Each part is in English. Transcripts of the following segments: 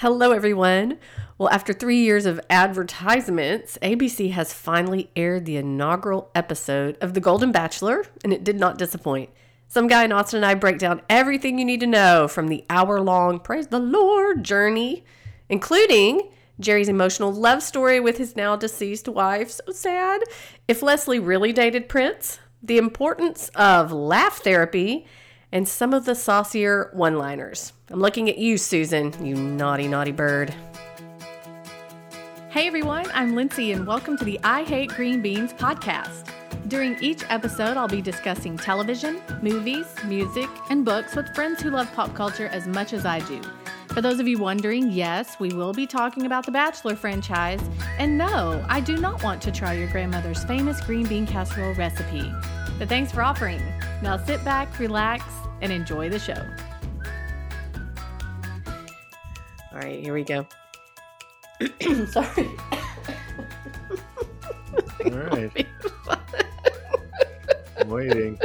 Hello, everyone. Well, after three years of advertisements, ABC has finally aired the inaugural episode of The Golden Bachelor, and it did not disappoint. Some guy in Austin and I break down everything you need to know from the hour long Praise the Lord journey, including Gerry's emotional love story with his now deceased wife. So sad. If Leslie really dated Prince, the importance of laugh therapy, and some of the saucier one liners. I'm looking at you, Susan, you naughty, naughty bird. Hey everyone, I'm Lindsay, and welcome to the I Hate Green Beans podcast. During each episode, I'll be discussing television, movies, music, and books with friends who love pop culture as much as I do. For those of you wondering, yes, we will be talking about the Bachelor franchise. And no, I do not want to try your grandmother's famous green bean casserole recipe. But thanks for offering. Now sit back, relax, and enjoy the show. All right, here we go. Sorry. All right. I'm waiting.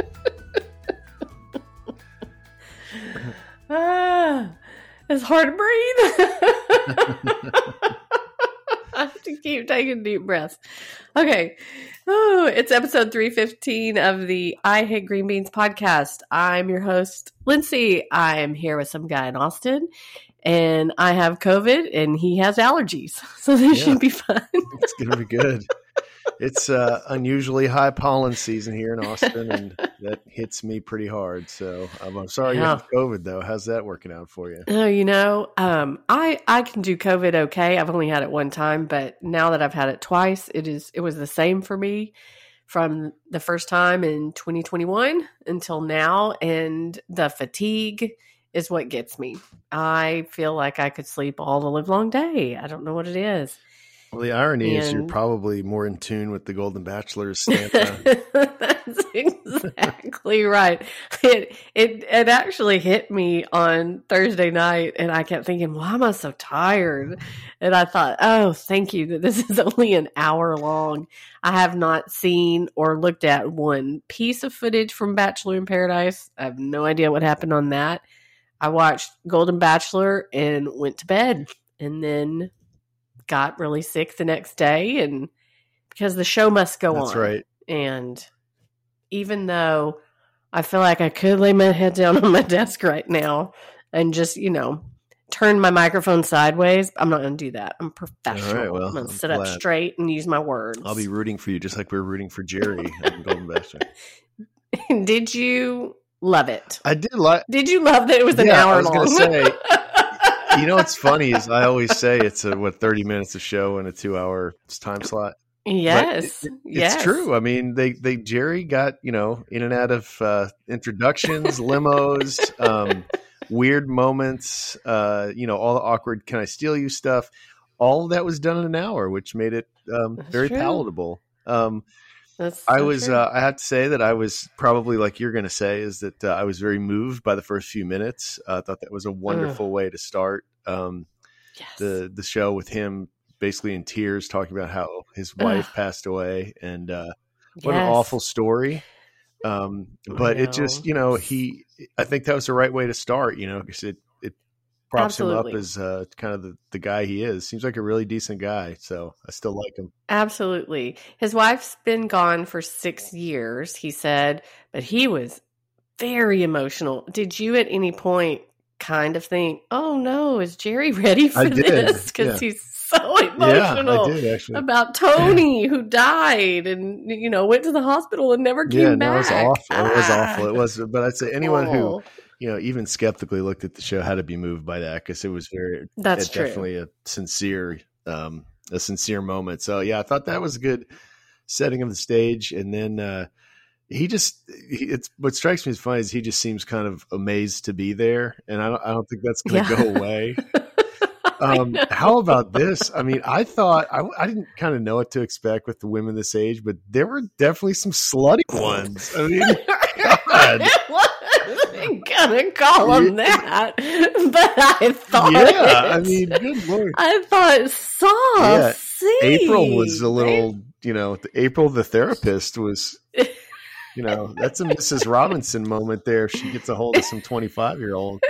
ah, it's hard to breathe. I have to keep taking deep breaths. Okay. Oh, it's episode 315 of the I Hate Green Beans podcast. I'm your host, Lindsay. I am here with some guy in Austin, and I have COVID, and he has allergies. So this Yeah. should be fun. It's gonna be good. It's uh, unusually high pollen season here in Austin, and that hits me pretty hard. So um, I'm sorry you have COVID, though. How's that working out for you? Oh, you know, um, I I can do COVID okay. I've only had it one time, but now that I've had it twice, it is it was the same for me from the first time in 2021 until now, and the fatigue is what gets me. I feel like I could sleep all the live long day. I don't know what it is. Well, the irony is you're probably more in tune with the Golden Bachelor's Santa. That's exactly right. It, it it actually hit me on Thursday night, and I kept thinking, "Why am I so tired?" And I thought, "Oh, thank you that this is only an hour long." I have not seen or looked at one piece of footage from Bachelor in Paradise. I have no idea what happened on that. I watched Golden Bachelor and went to bed, and then got really sick the next day, and because the show must go That's on. right. And even though I feel like I could lay my head down on my desk right now and just, you know, turn my microphone sideways, I'm not going to do that. I'm professional. well, I'm going to sit up straight and use my words. I'll be rooting for you, just like we're rooting for Gerry on Golden Bachelor. Did you love it? I did like. Did you love that it was an Yeah, I hour was long? say, You know what's funny is I always say it's a what 30 minutes of show and a two hour time slot. yes. it- yes. It's true. I mean, they they Gerry got you know in and out of uh, introductions, limos, um, weird moments. Uh, you know, all the awkward "Can I steal you?" stuff. All of that was done in an hour, which made it um, very true. palatable. Um, That's I was. Uh, I have to say that I was probably like you're going to say is that uh, I was very moved by the first few minutes. Uh, I thought that was a wonderful way to start um, yes. the the show with him basically in tears talking about how his wife passed away and uh, what an awful story. Um, but it just, you know, he, I think that was the right way to start, you know, because it, props him up as uh, kind of the, the guy he is. Seems like a really decent guy. So I still like him. Absolutely. His wife's been gone for six years, he said, but he was very emotional. Did you at any point kind of think, oh no, is Gerry ready for this? Because yeah. he's so Yeah, emotional I did actually. about Toni who died and, you know, went to the hospital and never came Yeah, no, back. it was awful. It was Ah. awful. It was, but I'd say anyone who, Oh, you know, even skeptically looked at the show how to be moved by that because it was very, That's definitely a sincere, um, a sincere moment. So yeah, I thought that was a good setting of the stage. And then, uh, he just, he, it's what strikes me as funny is he just seems kind of amazed to be there. And I don't, I don't think that's going to Yeah. go away. Um, how about this? I mean, I thought I, I didn't kind of know what to expect with the women this age, but there were definitely some slutty ones. I mean, God. Wasn't gonna call him that, but I thought. yeah, I mean, good lord. I thought saucy. April was a little, you know, April the therapist was, you know, that's a Mrs. Robinson moment there. She gets a hold of some 25 year old.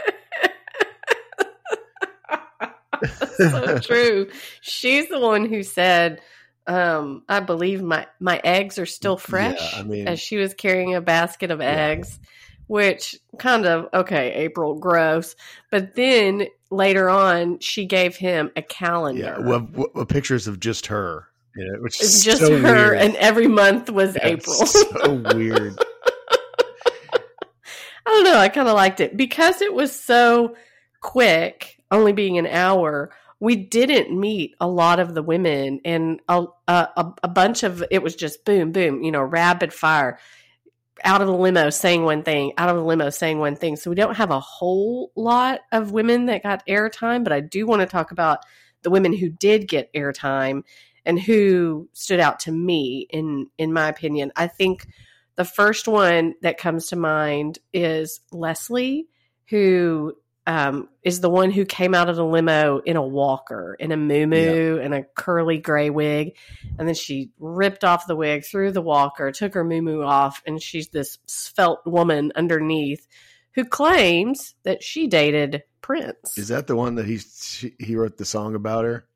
so true. She's the one who said, um, I believe my, my eggs are still fresh Yeah, I mean- as she was carrying a basket of Yeah. eggs, which kind of, okay, April, gross. But then later on, she gave him a calendar. Yeah, well, well, uh, pictures of just her, you know, which it's is just so her, weird. and every month was Yeah, April. so weird. I don't know. I kind of liked it because it was so quick, only being an hour. We didn't meet a lot of the women, and a, a, a bunch of it was just boom, boom, you know, rapid fire. Out of the limo saying one thing, out of the limo saying one thing. So we don't have a whole lot of women that got airtime, but I do want to talk about the women who did get airtime and who stood out to me in in my opinion. I think the first one that comes to mind is Leslie, who um, is the one who came out of the limo in a walker, in a moo and a curly gray wig. And then she ripped off the wig, threw the walker, took her moo off, and she's this svelte woman underneath who claims that she dated Prince. Is that the one that he she, he wrote the song about her?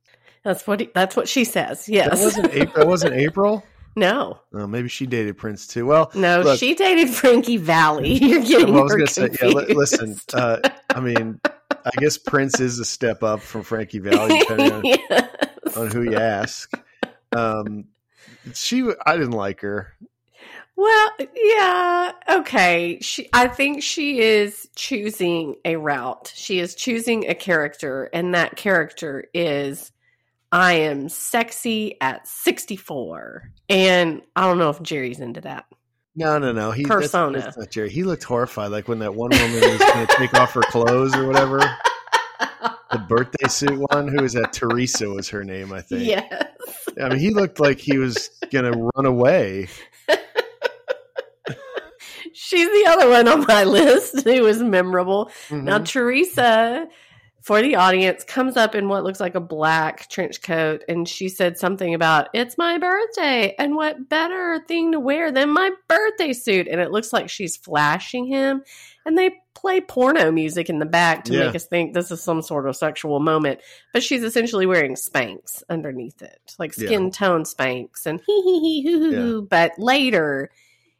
that's what he, that's what she says. Yes. That wasn't. That wasn't April. No. Oh, maybe she dated Prince too. Well, No, Look- she dated Frankie Valli. You're getting well, I was going to say, yeah. confused. listen, uh, I mean, I guess Prince is a step up from Frankie Valli, depending on, Yes. on who you ask. Um, she, I didn't like her. Well, yeah, okay. She, I think she is choosing a route. She is choosing a character, and that character is I am sexy at 64. And I don't know if Gerry's into that. No, no, no. He Persona. That's, not Gerry. He looked horrified, like when that one woman was going to take off her clothes or whatever. The birthday suit one. Who was that? Theresa was her name, I think. yes. I mean, he looked like he was going to run away. She's the other one on my list who was memorable. Now, Mhm. Theresa, for the audience, comes up in what looks like a black trench coat, and she said something about, It's my birthday, and what better thing to wear than my birthday suit? And it looks like she's flashing him, and they play porno music in the back to Yeah. make us think this is some sort of sexual moment. But she's essentially wearing Spanx underneath it, like Yeah. skin tone Spanx, and hee hee hee hoo hoo hoo. But later,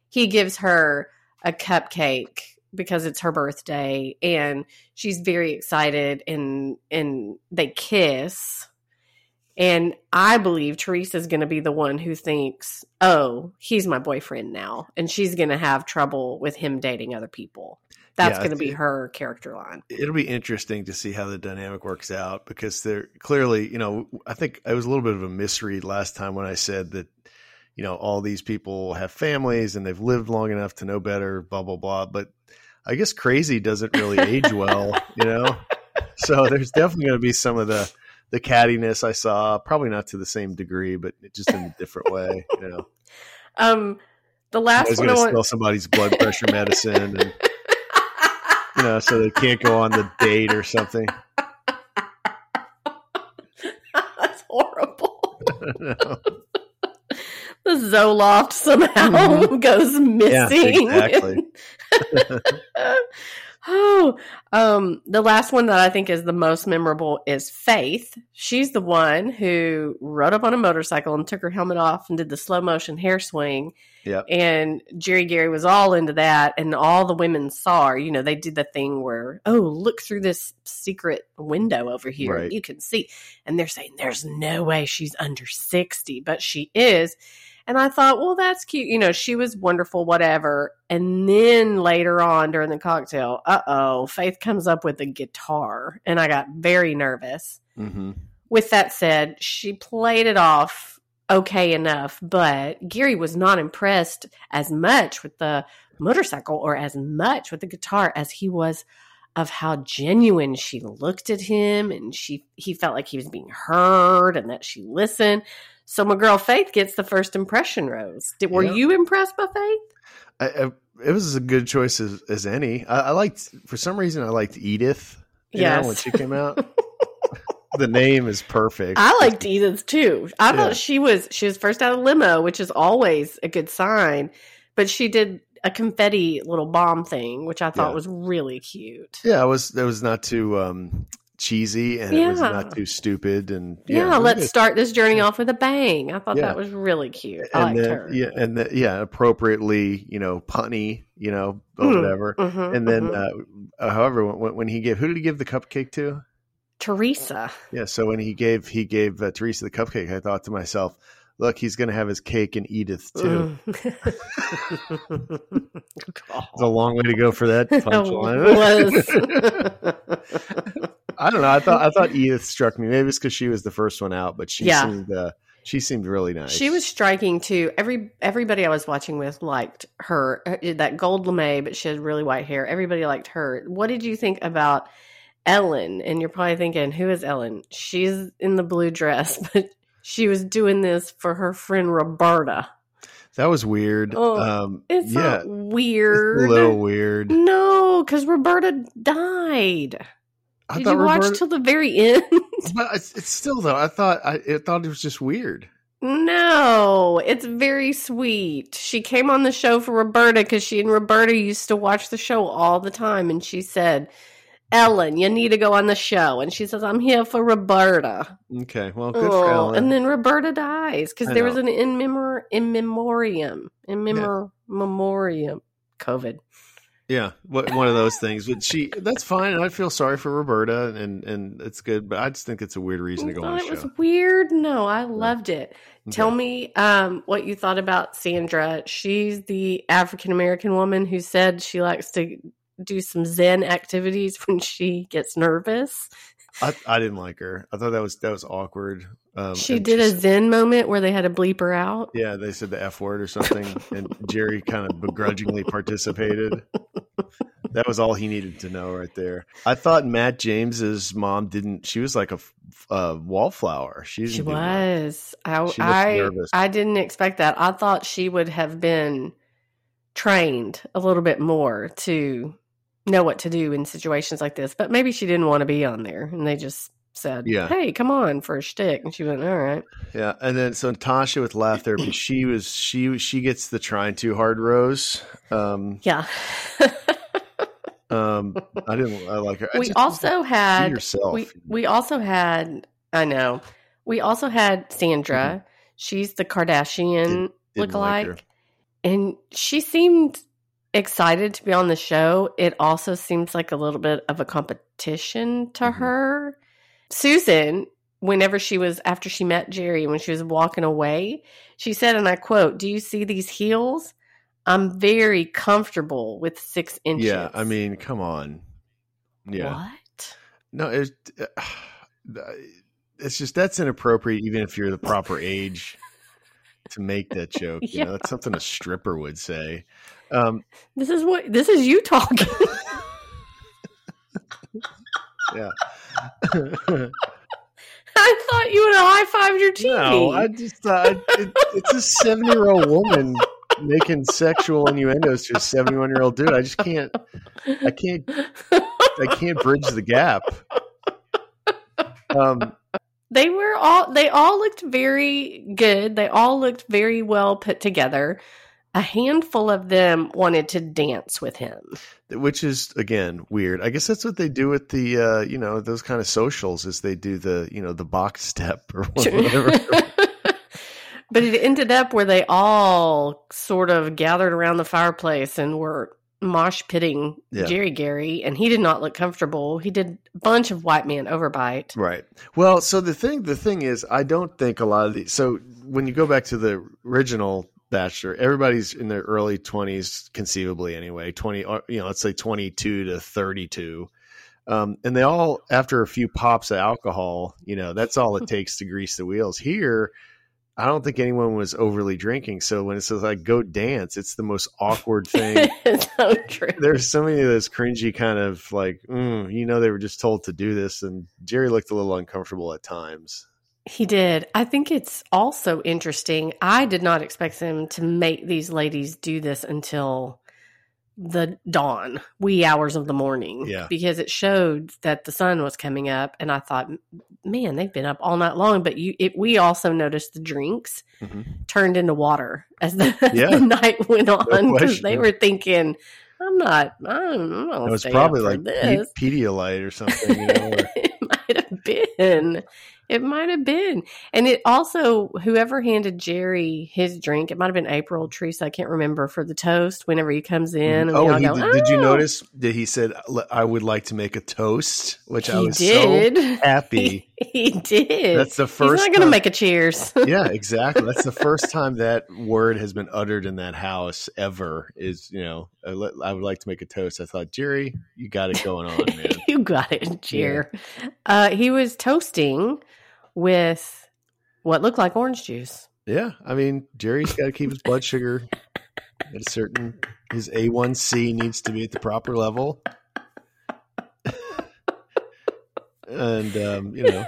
he gives her a cupcake because it's her birthday and she's very excited and and they kiss and i believe theresa's going to be the one who thinks oh he's my boyfriend now and she's going to have trouble with him dating other people that's Yeah, going to be her character line It'll be interesting to see how the dynamic works out because they're clearly, you know, I think it was a little bit of a misread last time when I said that, you know, all these people have families and they've lived long enough to know better, blah, blah, blah. But I guess crazy doesn't really age well, you know? So there's definitely going to be some of the, the cattiness I saw, probably not to the same degree, but just in a different way, you know? um the I last was one going I to want somebody's blood pressure medicine and, you know, so they can't go on the date or something. that's horrible the Zoloft somehow goes missing. exactly. oh, um, the last one that I think is the most memorable is Faith. She's the one who rode up on a motorcycle and took her helmet off and did the slow motion hair swing. Yep. And Gerry Gary was all into that, and all the women saw her. You know, they did the thing where, oh, look through this secret window over here. Right. You can see. And they're saying, there's no way she's under 60, but she is. And I thought, well, that's cute. You know, she was wonderful, whatever. And then later on during the cocktail, uh oh, Faith comes up with a guitar. And I got very nervous. hmm With that said, she played it off okay enough, but Gary was not impressed as much with the motorcycle or as much with the guitar as he was of how genuine she looked at him and she he felt like he was being heard and that she listened. So my girl Faith gets the first impression rose. Did, were Yeah. you impressed by Faith? I, I, it was a good choice as, as any. I, I liked, for some reason, I liked Edith. Yeah, when she came out, the name is perfect. I liked Edith too. I Yeah. thought she was she was first out of limo, which is always a good sign. But she did a confetti little bomb thing, which I thought Yeah. was really cute. Yeah, I was. That was not too um, cheesy and it was not too stupid and Yeah, it was let's good. start this journey off with a bang. I thought Yeah. that was really cute. I and liked then her. yeah and then, yeah appropriately you know punny you know or Mhm, whatever Mhm, and then mhm. uh, uh, however when, when he gave who did he give the cupcake to Theresa. yeah so when he gave he gave uh, theresa the cupcake i thought to myself look he's gonna have his cake and edith too Mm. it's a long way to go for that punchline i don't know i thought i thought edith struck me maybe it's because she was the first one out but she Yeah. seemed uh, she seemed really nice She was striking too. Every everybody I was watching with liked her. Uh, That gold lame, but she had really white hair. Everybody liked her. What did you think about Ellen? And you're probably thinking, who is Ellen? She's in the blue dress, but she was doing this for her friend Roberta. that was weird Oh, um It's yeah weird. a little weird No, because Roberta died. I Did you watch till the very end? But it's, it's still though. I thought I, I thought it was just weird. No, it's very sweet. She came on the show for Roberta because she and Roberta used to watch the show all the time. And she said, Ellen, you need to go on the show. And she says, I'm here for Roberta. Okay, well, good for Oh, Ellen. and then Roberta dies because there was an in, memor- in memoriam. In memor- memoriam. COVID. yeah, what, one of those things. But she, that's fine. And I feel sorry for Roberta, and and it's good. But I just think it's a weird reason to go on the it show. was weird. No, I loved it. Tell me um, what you thought about Sandra. She's the African American woman who said she likes to do some Zen activities when she gets nervous. I, I didn't like her. I thought that was that was awkward. Um, she did a Zen moment where they had to bleep her out. Yeah, they said the f word or something, and Gerry kind of begrudgingly participated. That was all he needed to know right there. I thought Matt James's mom didn't. She was like a wallflower. She, She was. I She I. I didn't expect that. I thought she would have been trained a little bit more to know what to do in situations like this. But maybe she didn't want to be on there, and they just said, Yeah. "Hey, come on for a shtick," and she went, "All right." Yeah, and then so Tasha with laugh therapy, she was she she gets the trying too hard rose. Um, Yeah. um, I didn't I like her. I we also had yourself. we we also had I know we also had Sandra. She's the Kardashian Mm-hmm. Didn't like lookalike, and she seemed excited to be on the show. It also seems like a little bit of a competition to Mhm. her. Susan, whenever she was after she met Gerry, when she was walking away, she said, and I quote, "Do you see these heels? I'm very comfortable with six inches." Yeah, I mean, come on. Yeah, what? no, it's it's just that's inappropriate, even if you're the proper age to make that joke. You know, Yeah. that's something a stripper would say. Um, This is what this is you talking. yeah. I thought you would have high fived your TV. No, I just thought it, it's a seven year old woman making sexual innuendos to a seventy one year old dude. I just can't. I can't. I can't bridge the gap. Um, they were all they all looked very good. They all looked very well put together. A handful of them wanted to dance with him. which is again weird. I guess that's what they do with the uh, you know those kind of socials is they do the you know the box step or whatever. but it ended up where they all sort of gathered around the fireplace and were mosh pitting Yeah. Gerry Gary, and he did not look comfortable. He did a bunch of white man overbite. Right. Well, so the thing the thing is, I don't think a lot of these. So when you go back to the original Bachelor, everybody's in their early twenties, conceivably anyway. Twenty, you know, let's say twenty-two to thirty-two, um, and they all after a few pops of alcohol, you know, that's all it takes to grease the wheels. Here, I don't think anyone was overly drinking. So when it says like go dance, it's the most awkward thing. so true. There's so many of those cringy kind of like, mm, you know, they were just told to do this, and Gerry looked a little uncomfortable at times. He did. I think it's also interesting. I did not expect them to make these ladies do this until the dawn, wee hours of the morning. Yeah. Because it showed that the sun was coming up, and I thought, man, they've been up all night long. But you, it, we also noticed the drinks Mhm. turned into water as the, Yeah. the night went on because question. they were thinking, I'm not. I'm, I'm It was probably like this. Pe- Pedialyte or something. You know, or- it might have been. It might have been. And it also, whoever handed Gerry his drink, it might have been April, Theresa, I can't remember, for the toast whenever he comes in. And oh, he go, did, did you "Oh." notice that he said, I would like to make a toast, which I was did. so happy. He, did. That's the first He's not going to make a cheers. yeah, exactly. That's the first time that word has been uttered in that house ever. Is you know, I, would like to make a toast. I thought, Gerry, you got it going on, man. you got it, Jer. Uh, he was toasting with what looked like orange juice. Yeah, I mean, Gerry's got to keep his blood sugar at a certain. His A1C needs to be at the proper level, and um, you know,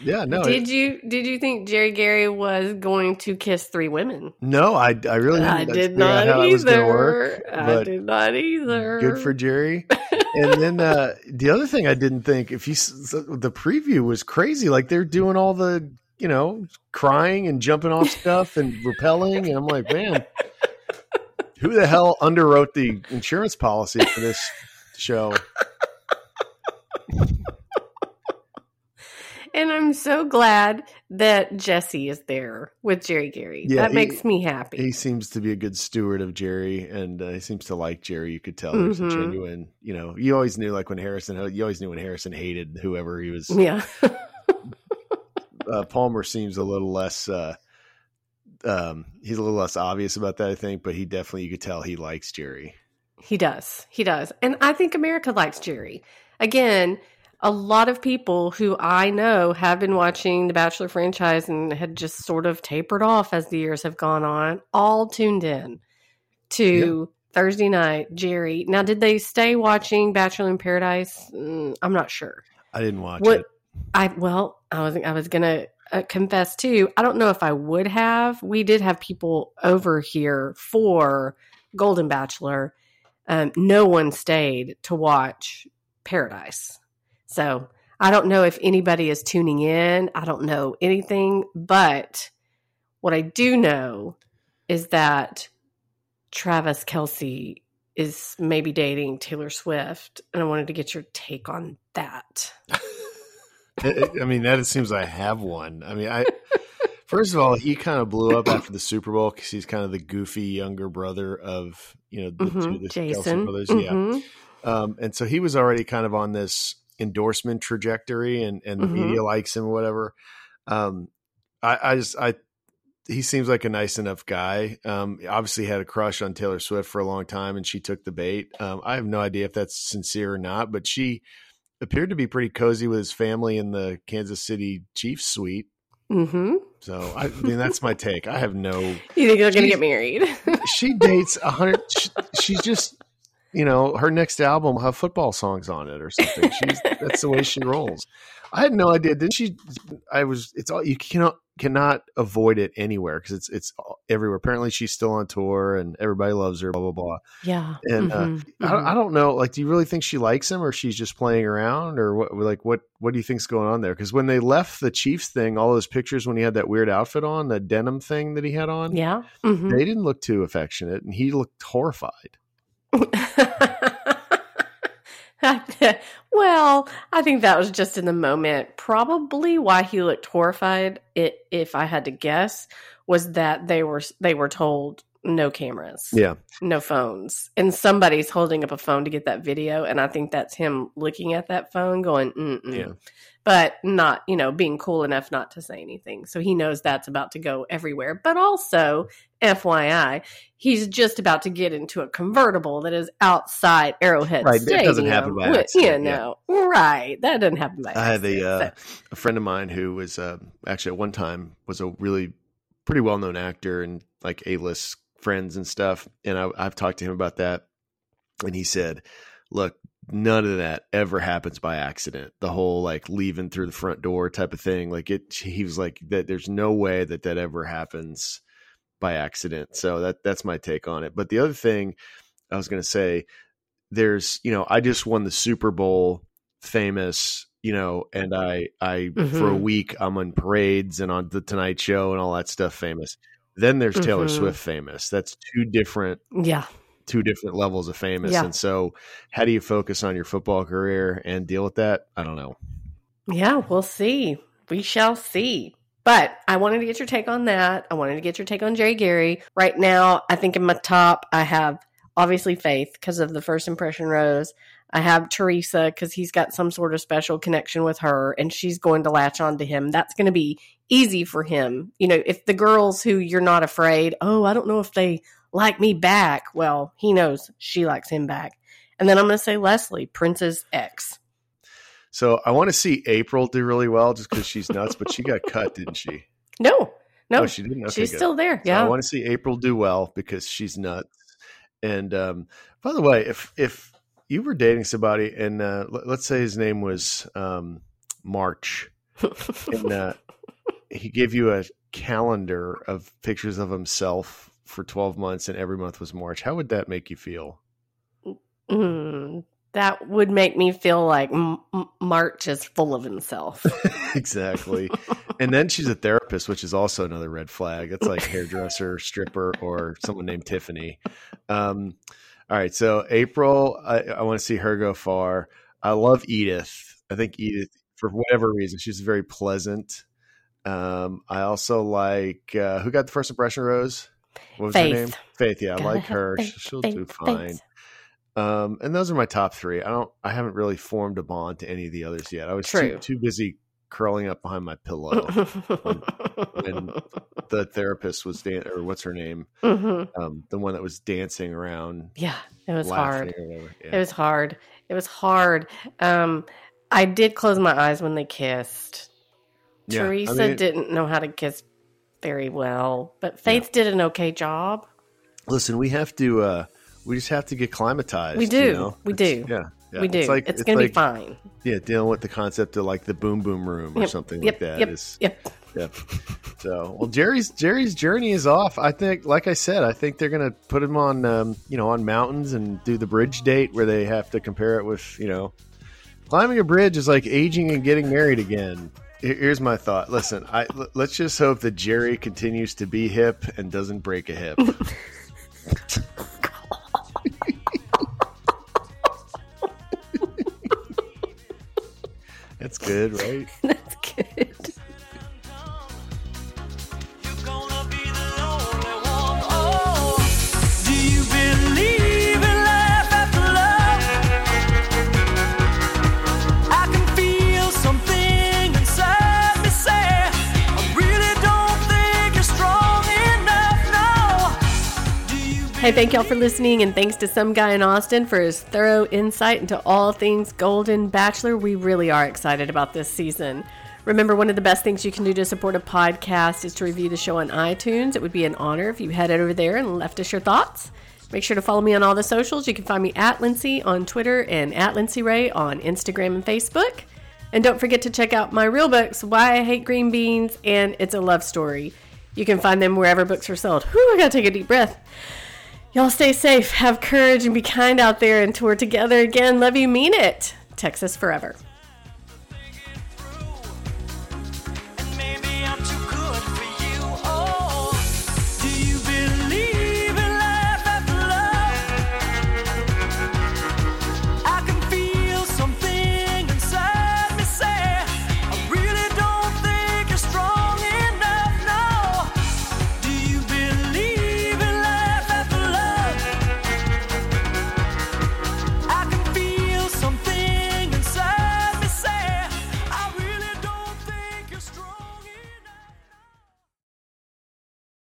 yeah, no, did you did you think Gerry Gary was going to kiss three women? no, I, I really didn't I did not how it was work, either. I did not either. Good for Gerry. And then uh, the other thing I didn't think if you the preview was crazy. Like they're doing all the you know crying and jumping off stuff and repelling, and I'm like, man, who the hell underwrote the insurance policy for this show? And I'm so glad that Jesse is there with Gerry Gary. Yeah, that he- makes me happy. He seems to be a good steward of Gerry, and uh, he seems to like Gerry. You could tell there's a Mhm. genuine, you know, you always knew like when Harrison, you always knew when Harrison hated whoever he was. yeah. uh, Palmer seems a little less. Uh, um, he's a little less obvious about that, I think, but he definitely you could tell he likes Gerry. He does. He does. And I think America likes Gerry. Again, a lot of people who I know have been watching the Bachelor franchise and had just sort of tapered off as the years have gone on, all tuned in to Thursday night, Gerry. Now, did they stay watching Bachelor in Paradise? Mm, I'm not sure. I didn't watch What it. I well, I was I was gonna uh, confess too. I don't know if I would have. We did have people over here for Golden Bachelor. Um, no one stayed to watch Paradise, so I don't know if anybody is tuning in. I don't know anything, but what I do know is that Travis Kelce is maybe dating Taylor Swift, and I wanted to get your take on that. I mean, that it seems I have one. I mean, I first of all, he kind of blew up after the Super Bowl because he's kind of the goofy younger brother of you know the two Mhm, the Kelsey brothers. Yeah, Mhm. um, and so he was already kind of on this endorsement trajectory, and and the Mhm. media likes him, or whatever. Um, I, I just I he seems like a nice enough guy. Um, obviously had a crush on Taylor Swift for a long time, and she took the bait. Um, I have no idea if that's sincere or not, but she appeared to be pretty cozy with his family in the Kansas City Chiefs suite. Mm-hmm. So I, I mean, that's my take. I have no. You think they're going to get married? She dates a hundred. She, she's just, you know, her next album will have football songs on it or something. She's that's the way she rolls. I had no idea. Didn't she? I was. It's all you cannot cannot avoid it anywhere because it's it's everywhere. Apparently, she's still on tour and everybody loves her. Blah blah blah. yeah. And, uh, Mhm, I, don't. I don't know. Like, do you really think she likes him, or she's just playing around, or what? Like, what? What do you think's going on there? Because when they left the Chiefs thing, all those pictures when he had that weird outfit on, the denim thing that he had on, yeah. mhm. they didn't look too affectionate, and he looked horrified. well, I think that was just in the moment. Probably why he looked horrified, it, if I had to guess, was that they were they were told no cameras, Yeah, no phones, and somebody's holding up a phone to get that video, and I think that's him looking at that phone, going, Mm-mm. yeah. but not you know being cool enough not to say anything so he knows that's about to go everywhere but also fyi he's just about to get into a convertible that is outside arrowhead Right, that Stadium, doesn't happen by which, accident, you yeah. know right that doesn't happen by I had accident, a uh, so- a friend of mine who was uh, actually at one time was a really pretty well known actor and like a list friends and stuff. And I, I've talked to him about that, and he said, "Look, none of that ever happens by accident. The whole like leaving through the front door type of thing, like it." He was like, "That there's no way that that ever happens by accident." So that that's my take on it. But the other thing I was going to say, there's you know, I just won the Super Bowl famous you know and i i for a Mhm. week i'm on parades and on the tonight show and all that stuff famous then there's taylor Mhm. swift famous that's two different yeah two different levels of famous Yeah. and so how do you focus on your football career and deal with that i don't know Yeah, we'll see. We shall see. But I wanted to get your take on that. I wanted to get your take on Gerry Gary. Right now, I think in my top, I have obviously Faith because of the first impression rose. I have Theresa because he's got some sort of special connection with her and she's going to latch on to him. That's going to be easy for him. You know, if the girls who you're not afraid, oh, I don't know if they like me back, well, he knows she likes him back. And then I'm going to say Leslie, Prince's ex. So I want to see April do really well just because she's nuts, but she got cut, didn't she? No, no, Oh, she didn't. Okay, she's good. still there. So Yeah. I want to see April do well because she's nuts. And um, by the way, if if you were dating somebody and uh, let, let's say his name was um, March, and uh, he gave you a calendar of pictures of himself for twelve months, and every month was March, how would that make you feel? Mm, that would make me feel like M- M- March is full of himself. exactly. and then she's a therapist, which is also another red flag. That's like hairdresser, stripper, or someone named Tiffany. Um, all right, so April, I, I want to see her go far. I love Edith. I think Edith, for whatever reason, she's very pleasant. Um, I also like uh, who got the first impression rose. What was Faith. her name? Faith. Yeah, I Gotta like her. faith, She'll faith, do fine. Um, and those are my top three. I don't. I haven't really formed a bond to any of the others yet. I was too, too busy curling up behind my pillow. when the therapist was dan- or what's her name, Mhm. um, the one that was dancing around, Yeah, it was hard. whatever. It was hard. It was hard. Um, I did close my eyes when they kissed. Yeah, I Theresa mean- didn't know how to kiss very well, but Faith did an okay job. Listen, we have to. uh We just have to get climatized. We you do. know? We It's- do. Yeah, yeah. we do. It's like it's, gonna be fine. Yeah, dealing with the concept of like the boom boom room or Yep, something yep, like that yep, is- Yep. Yep. So, well, Gerry's Gerry's journey is off. I think, like I said, I think they're gonna put him on, um, you know, on mountains and do the bridge date where they have to compare it with, you know, climbing a bridge is like aging and getting married again. Here's my thought. Listen, I l- let's just hope that Gerry continues to be hip and doesn't break a hip. That's good, right? Hey, thank y'all for listening, and thanks to some guy in Austin for his thorough insight into all things Golden Bachelor. We really are excited about this season. Remember, one of the best things you can do to support a podcast is to review the show on iTunes. It would be an honor if you headed over there and left us your thoughts. Make sure to follow me on all the socials. You can find me at Lindsay on Twitter and at Lindsay Ray on Instagram and Facebook. And don't forget to check out my real books, Why I Hate Green Beans and It's a Love Story. You can find them wherever books are sold. Whew, I gotta take a deep breath. Y'all stay safe, have courage, and be kind out there until we're together again. Love you, mean it. Texas forever.